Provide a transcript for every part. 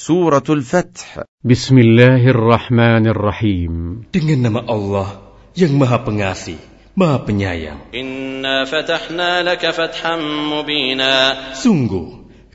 سورة الفتح بسم الله الرحمن الرحيم Dengan nama Allah yang Maha Pengasih, Maha Penyayang. إنا فتحنا لك فتحا مبينا Sungguh,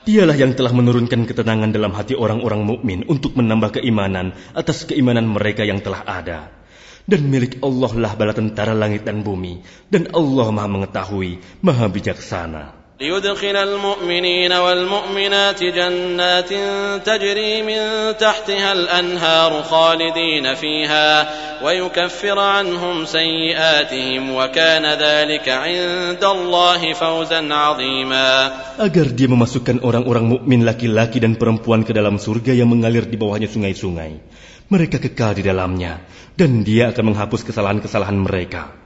Dialah yang telah menurunkan ketenangan dalam hati orang-orang mukmin untuk menambah keimanan atas keimanan mereka yang telah ada. Dan milik Allah lah bala tentara langit dan bumi, dan Allah Maha Mengetahui, Maha Bijaksana. ليدخل المؤمنين والمؤمنات جنات تجري من تحتها الأنهار خالدين فيها ويكفر عنهم سيئاتهم وكان ذلك عند الله فوزا عظيما Agar dia memasukkan orang-orang mukmin laki-laki dan perempuan ke dalam surga yang mengalir di bawahnya sungai-sungai. Mereka kekal di dalamnya. Dan dia akan menghapus kesalahan-kesalahan mereka.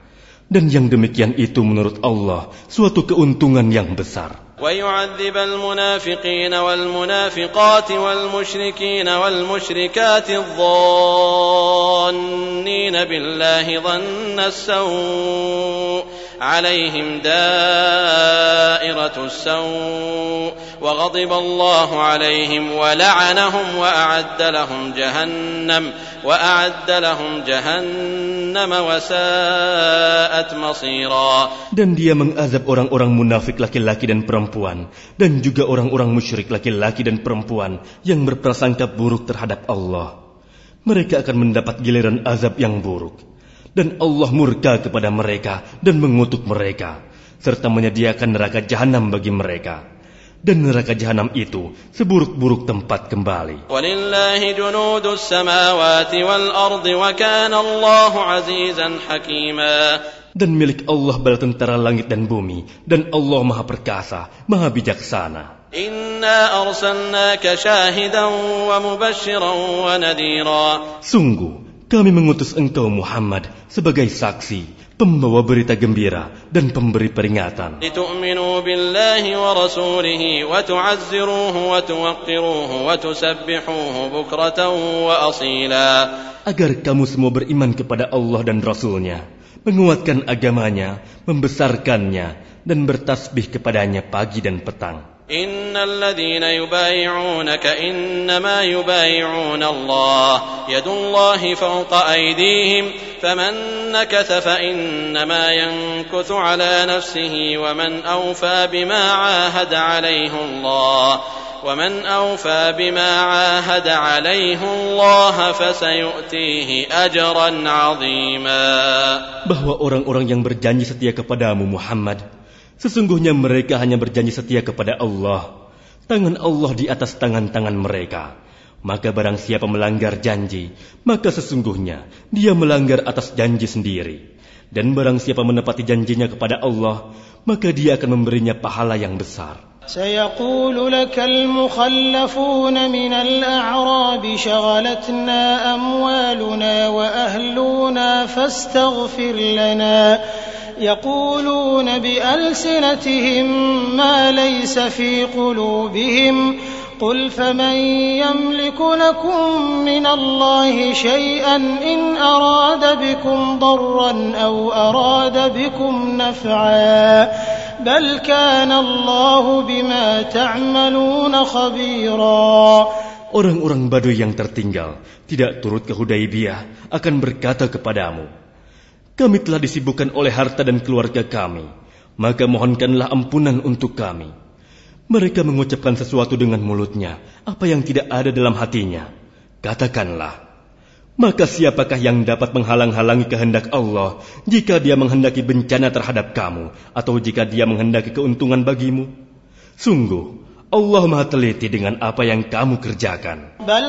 Dan yang demikian itu menurut Allah suatu keuntungan yang besar. ويعذب المنافقين والمنافقات والمشركين والمشركات الظانين بالله ظن السوء عليهم دائرة السوء وغضب الله عليهم ولعنهم وأعد لهم جهنم وأعد لهم جهنم وساءت مصيرا Dan dia mengazab orang-orang munafik laki-laki dan perempuan, dan juga orang-orang musyrik laki-laki dan perempuan yang berprasangka buruk terhadap Allah. Mereka akan mendapat giliran azab yang buruk. dan Allah murka kepada mereka dan mengutuk mereka. Serta menyediakan neraka jahanam bagi mereka. Dan neraka jahanam itu seburuk-buruk tempat kembali. Dan milik Allah bala tentara langit dan bumi, dan Allah maha perkasa, maha bijaksana. Sungguh, kami mengutus engkau Muhammad sebagai saksi, pembawa berita gembira dan pemberi peringatan. Agar kamu semua beriman kepada Allah dan Rasulnya, menguatkan agamanya, membesarkannya, dan bertasbih kepadanya pagi dan petang. إن الذين يبايعونك إنما يبايعون الله يد الله فوق أيديهم فمن نكث فإنما ينكث على نفسه ومن أوفى بما عاهد عليه الله ومن أوفى بما عاهد عليه الله فسيؤتيه أجرا عظيما. Bahwa orang-orang yang berjanji setia kepadamu Muhammad, sesungguhnya mereka hanya berjanji setia kepada Allah. Tangan Allah di atas tangan-tangan mereka. Maka barang siapa melanggar janji, maka sesungguhnya dia melanggar atas janji sendiri. Dan barang siapa menepati janjinya kepada Allah, maka dia akan memberinya pahala yang besar. سيقول لك المخلفون من الأعراب شغلتنا أموالنا وأهلنا فاستغفر لنا يقولون بألسنتهم ما ليس في قلوبهم قل فمن يملك لكم من الله شيئا إن أراد بكم ضرا أو أراد بكم نفعا بل كان الله بما تعملون خبيرا. Orang-orang Baduy yang tertinggal tidak turut ke Hudaibiyah akan berkata kepadamu, Kami telah disibukkan oleh harta dan keluarga kami, maka mohonkanlah ampunan untuk kami. Mereka mengucapkan sesuatu dengan mulutnya, apa yang tidak ada dalam hatinya. Katakanlah, maka siapakah yang dapat menghalang-halangi kehendak Allah jika dia menghendaki bencana terhadap kamu atau jika dia menghendaki keuntungan bagimu? Sungguh, Allah maha teliti dengan apa yang kamu kerjakan. بل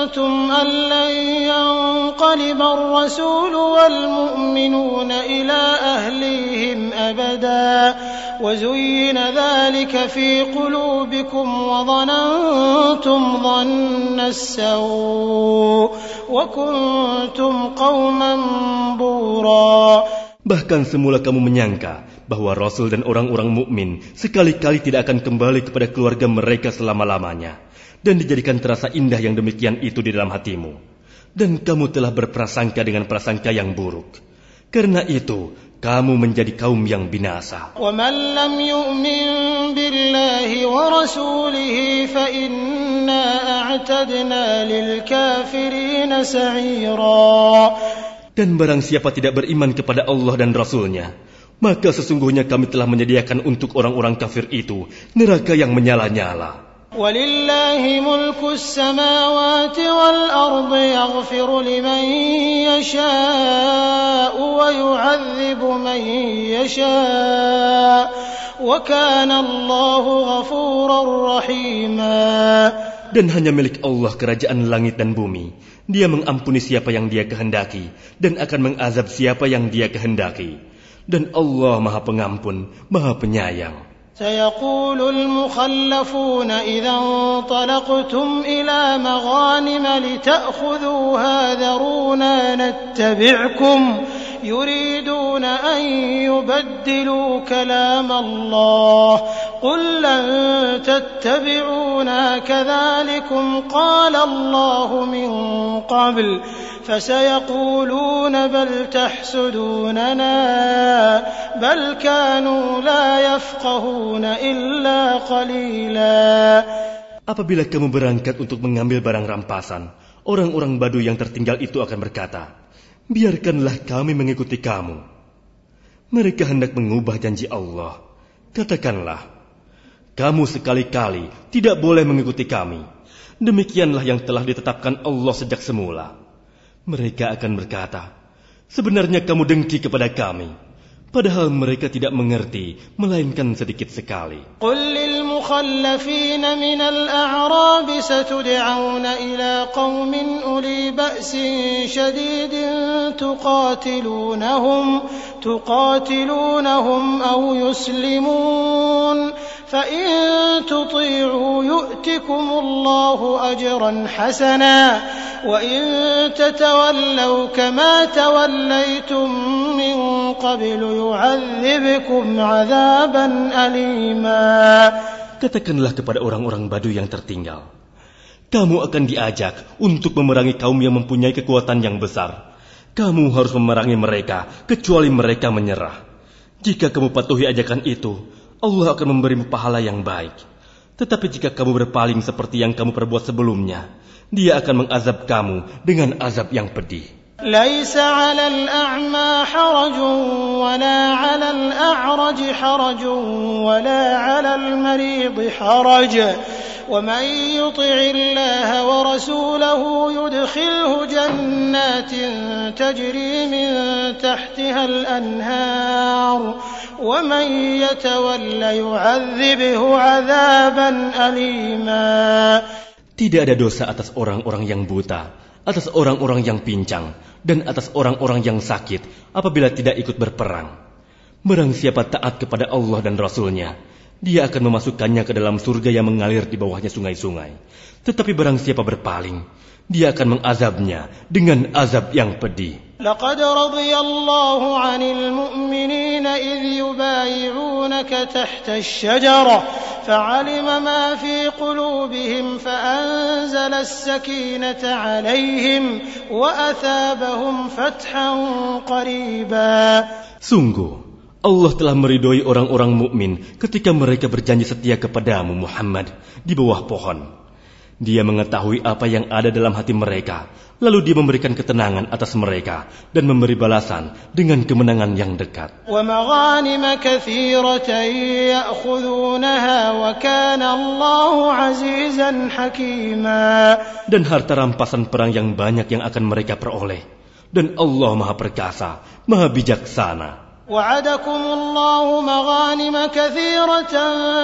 ظننتم أن لن ينقلب الرسول والمؤمنون إلى أهليهم أبدا وزين ذلك في قلوبكم وظننتم ظن السوء وكنتم قوما بورا Bahkan semula kamu menyangka bahwa Rasul dan orang-orang mukmin sekali-kali tidak akan kembali kepada keluarga mereka selama-lamanya. dan dijadikan terasa indah yang demikian itu di dalam hatimu. Dan kamu telah berprasangka dengan prasangka yang buruk. Karena itu, kamu menjadi kaum yang binasa. Dan barang siapa tidak beriman kepada Allah dan Rasulnya, maka sesungguhnya kami telah menyediakan untuk orang-orang kafir itu neraka yang menyala-nyala. ولله ملك السماوات والأرض يغفر لمن يشاء ويعذب من يشاء وكان الله غفورا رحيما Dan hanya milik Allah kerajaan langit dan bumi. Dia mengampuni siapa yang dia kehendaki dan akan mengazab siapa yang dia kehendaki. Dan Allah maha pengampun, maha penyayang. سيقول المخلفون إذا انطلقتم إلى مغانم لتأخذوها ذرونا نتبعكم. يريدون أن يبدلوا كلام الله قل لن تتبعونا كذلكم قال الله من قبل فسيقولون بل تحسدوننا بل كانوا لا يفقهون إلا قليلا Apabila kamu berangkat untuk mengambil barang rampasan, orang-orang Badu yang tertinggal itu akan berkata, Biarkanlah kami mengikuti kamu. Mereka hendak mengubah janji Allah. Katakanlah, kamu sekali-kali tidak boleh mengikuti kami. Demikianlah yang telah ditetapkan Allah sejak semula. Mereka akan berkata, Sebenarnya kamu dengki kepada kami. Padahal mereka tidak mengerti, melainkan sedikit sekali. Qul lil mukhallafin min al-a'rab satud'aun ila qaumin uli ba'sin shadidin tuqatilunahum tuqatilunahum aw yuslimun فإن تطيعوا يؤتكم الله أجرا حسنا وإن تتولوا كما توليتم من قبل يعذبكم عذابا أليما Katakanlah kepada orang-orang Badu yang tertinggal, kamu akan diajak untuk memerangi kaum yang mempunyai kekuatan yang besar. Kamu harus memerangi mereka, kecuali mereka menyerah. Jika kamu patuhi ajakan itu, Allah akan memberimu pahala yang baik. Tetapi jika kamu berpaling seperti yang kamu perbuat sebelumnya, Dia akan mengazab kamu dengan azab yang pedih. ليس على الأعمى حرج ولا على الأعرج حرج ولا على المريض حرج. ومن يطع الله ورسوله يدخله جنات تجري من تحتها الأنهار. ومن يتول يعذبه عذابا أليما. Tidak ada dosa atas orang-orang yang buta, atas orang-orang yang pincang, dan atas orang-orang yang sakit apabila tidak ikut berperang. Barang siapa taat kepada Allah dan Rasulnya, dia akan memasukkannya ke dalam surga yang mengalir di bawahnya sungai-sungai. Tetapi barang siapa berpaling, dia akan mengazabnya dengan azab yang pedih. لقد رضي الله عن المؤمنين إذ يبايعونك تحت الشجرة فعلم ما في قلوبهم فأنزل السكينة عليهم وأثابهم فتحا قريبا Sungguh, Allah telah meridhoi orang-orang mukmin ketika mereka berjanji setia kepadamu Muhammad di bawah pohon. Dia mengetahui apa yang ada dalam hati mereka, Lalu dia memberikan ketenangan atas mereka dan memberi balasan dengan kemenangan yang dekat. Dan harta rampasan perang yang banyak yang akan mereka peroleh. Dan Allah Maha Perkasa, Maha Bijaksana. وعدكم الله مغانم كثيرة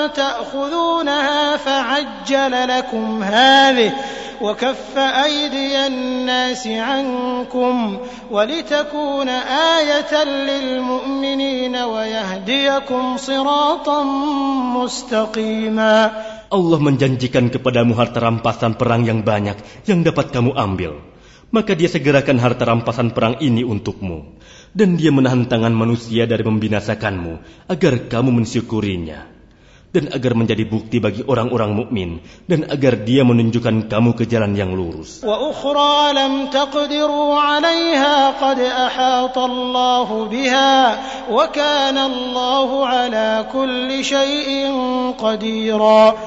تأخذونها فعجل لكم هذه وكف أيدي الناس عنكم ولتكون آية للمؤمنين ويهديكم صراطا مستقيما Allah menjanjikan kepadamu harta rampasan perang yang banyak yang dapat kamu ambil. maka dia segerakan harta rampasan perang ini untukmu. Dan dia menahan tangan manusia dari membinasakanmu, agar kamu mensyukurinya. Dan agar menjadi bukti bagi orang-orang mukmin dan agar dia menunjukkan kamu ke jalan yang lurus.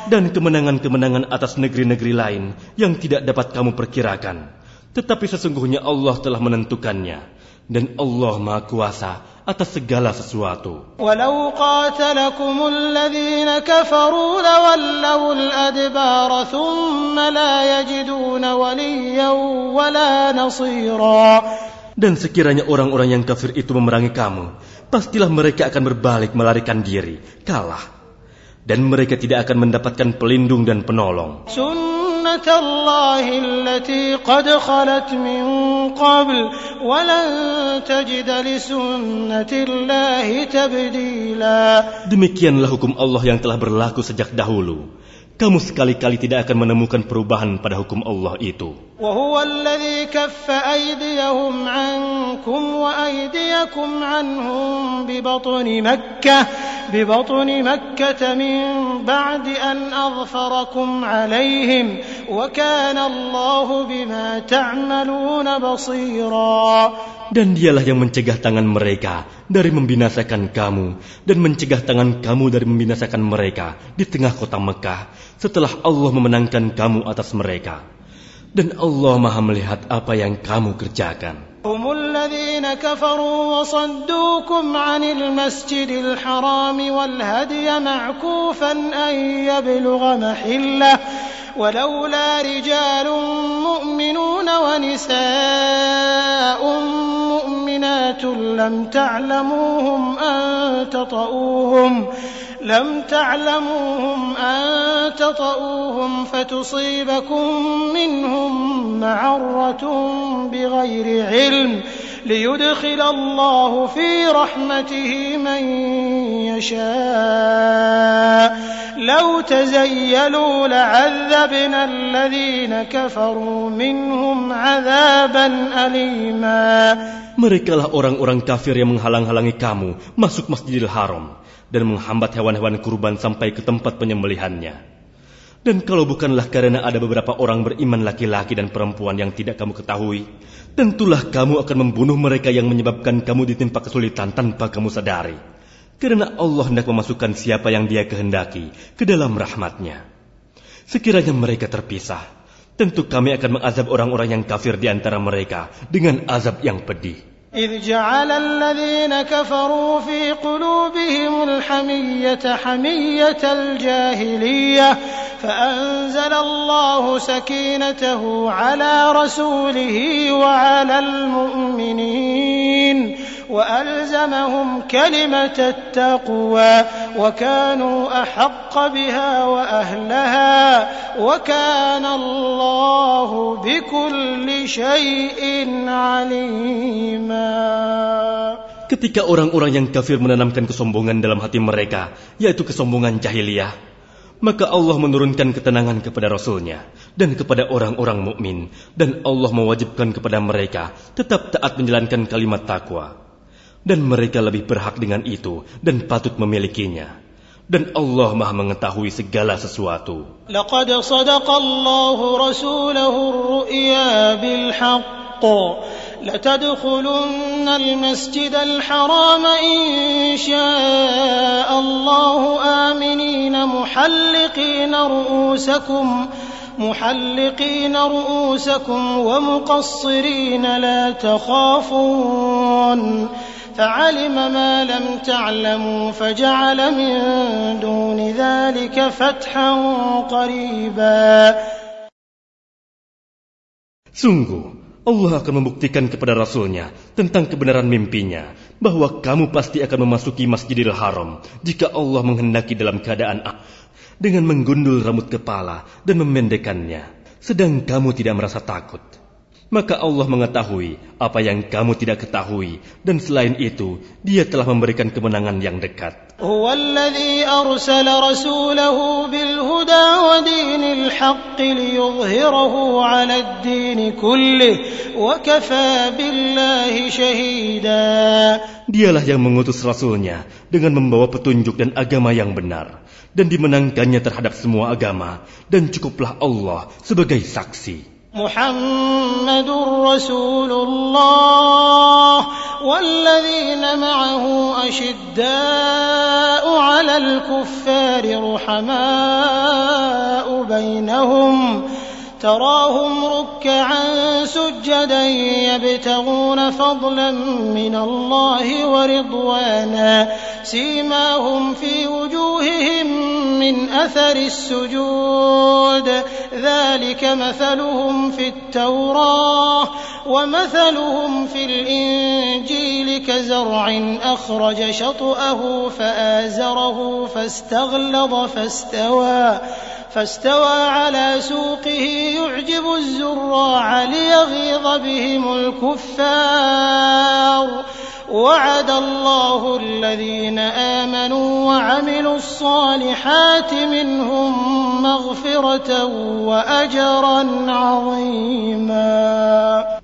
Dan kemenangan-kemenangan atas negeri-negeri lain yang tidak dapat kamu perkirakan. Tetapi sesungguhnya Allah telah menentukannya dan Allah Maha Kuasa atas segala sesuatu. Walau qatalakumul kafaru lawallawul adbara thumma la yajiduna wala nasira. Dan sekiranya orang-orang yang kafir itu memerangi kamu, pastilah mereka akan berbalik melarikan diri, kalah. Dan mereka tidak akan mendapatkan pelindung dan penolong. سنة الله التي قد خلت من قبل ولن تجد لسنة الله تبديلا Demikianlah hukum Allah yang telah berlaku sejak dahulu. Kamu sekali-kali tidak akan menemukan perubahan pada hukum Allah itu. وهو الذي كف أيديهم عنكم وأيديكم عنهم ببطن مكة ببطن مكة من بعد أن أظفركم عليهم وكان الله بما تعملون بصيرا Dan dialah yang mencegah tangan mereka dari membinasakan kamu dan mencegah tangan kamu dari membinasakan mereka di tengah kota Mekah setelah Allah memenangkan kamu atas mereka. Dan Allah maha melihat apa yang kamu kerjakan. هم الذين كفروا وصدوكم عن المسجد الحرام والهدي معكوفا أن يبلغ محله ولولا رجال مؤمنون ونساء لم تعلموهم أن تطؤوهم لم تعلموهم أن تطؤوهم فتصيبكم منهم معرة بغير علم ليدخل الله في رحمته من يشاء. لو تزيلوا لعذبنا الذين كفروا منهم عذابا أليما. Mereka lah orang-orang kafir yang menghalang-halangi kamu masuk Masjidil Haram. Dan menghambat hewan-hewan kurban sampai ke tempat penyembelihannya. Dan kalau bukanlah karena ada beberapa orang beriman laki-laki dan perempuan yang tidak kamu ketahui, tentulah kamu akan membunuh mereka yang menyebabkan kamu ditimpa kesulitan tanpa kamu sadari. Karena Allah hendak memasukkan siapa yang dia kehendaki ke dalam rahmatnya. Sekiranya mereka terpisah, tentu kami akan mengazab orang-orang yang kafir di antara mereka dengan azab yang pedih. إذ جعل الذين كفروا في قلوبهم الحمية حمية الجاهلية فأنزل الله سكينته على رسوله وعلى المؤمنين. وألزمهم كلمة التقوى وكانوا أحق بها وأهلها وكان الله بكل شيء عليما Ketika orang-orang yang kafir menanamkan kesombongan dalam hati mereka, yaitu kesombongan jahiliyah, maka Allah menurunkan ketenangan kepada Rasulnya dan kepada orang-orang mukmin, dan Allah mewajibkan kepada mereka tetap taat menjalankan kalimat takwa. Dan mereka lebih berhak dengan itu dan patut memilikinya. Dan Allah maha mengetahui segala sesuatu. لقد صدق الله رسوله الرؤيا بالحق لتدخلن المسجد الحرام إن شاء الله آمنين محلقين رؤوسكم محلقين رؤوسكم ومقصرين لا تخافون فعلم ما لم تعلموا فجعل من دون ذلك فتحا قريبا Sungguh, Allah akan membuktikan kepada Rasulnya tentang kebenaran mimpinya bahwa kamu pasti akan memasuki Masjidil Haram jika Allah menghendaki dalam keadaan A dengan menggundul rambut kepala dan memendekkannya, sedang kamu tidak merasa takut. maka Allah mengetahui apa yang kamu tidak ketahui. Dan selain itu dia telah memberikan kemenangan yang dekat. Dialah yang mengutus rasulnya dengan membawa petunjuk dan agama yang benar dan dimenangkannya terhadap semua agama dan cukuplah Allah sebagai saksi. محمد رسول الله والذين معه أشداء على الكفار رحماء بينهم تراهم ركعا سجدا يبتغون فضلا من الله ورضوانا سيماهم في وجوههم من أثر السجود. ذلك مثلهم في التوراه ومثلهم في الإنجيل كزرع أخرج شطأه فآزره فاستغلظ فاستوى فاستوى على سوقه. يعجب الزراع ليغيظ بهم الكفار. وعد الله الذين آمنوا وعملوا الصالحات منهم مغفرة وأجرا عظيما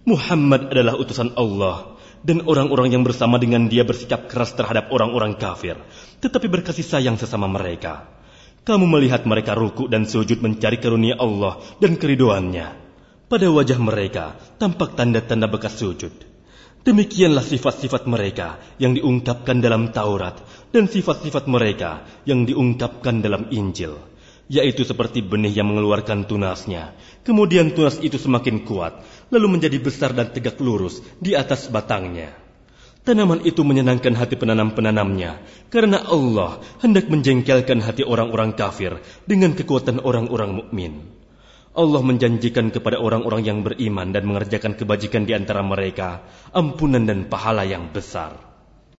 Muhammad adalah utusan Allah dan orang-orang yang bersama dengan dia bersikap keras terhadap orang-orang kafir, tetapi berkasih sayang sesama mereka. Kamu melihat mereka ruku dan sujud mencari karunia Allah dan keridoannya. Pada wajah mereka tampak tanda-tanda bekas sujud. Demikianlah sifat-sifat mereka yang diungkapkan dalam Taurat dan sifat-sifat mereka yang diungkapkan dalam Injil, yaitu seperti benih yang mengeluarkan tunasnya. Kemudian tunas itu semakin kuat, lalu menjadi besar dan tegak lurus di atas batangnya. Tanaman itu menyenangkan hati penanam-penanamnya, karena Allah hendak menjengkelkan hati orang-orang kafir dengan kekuatan orang-orang mukmin. Allah menjanjikan kepada orang-orang yang beriman dan mengerjakan kebajikan di antara mereka ampunan dan pahala yang besar.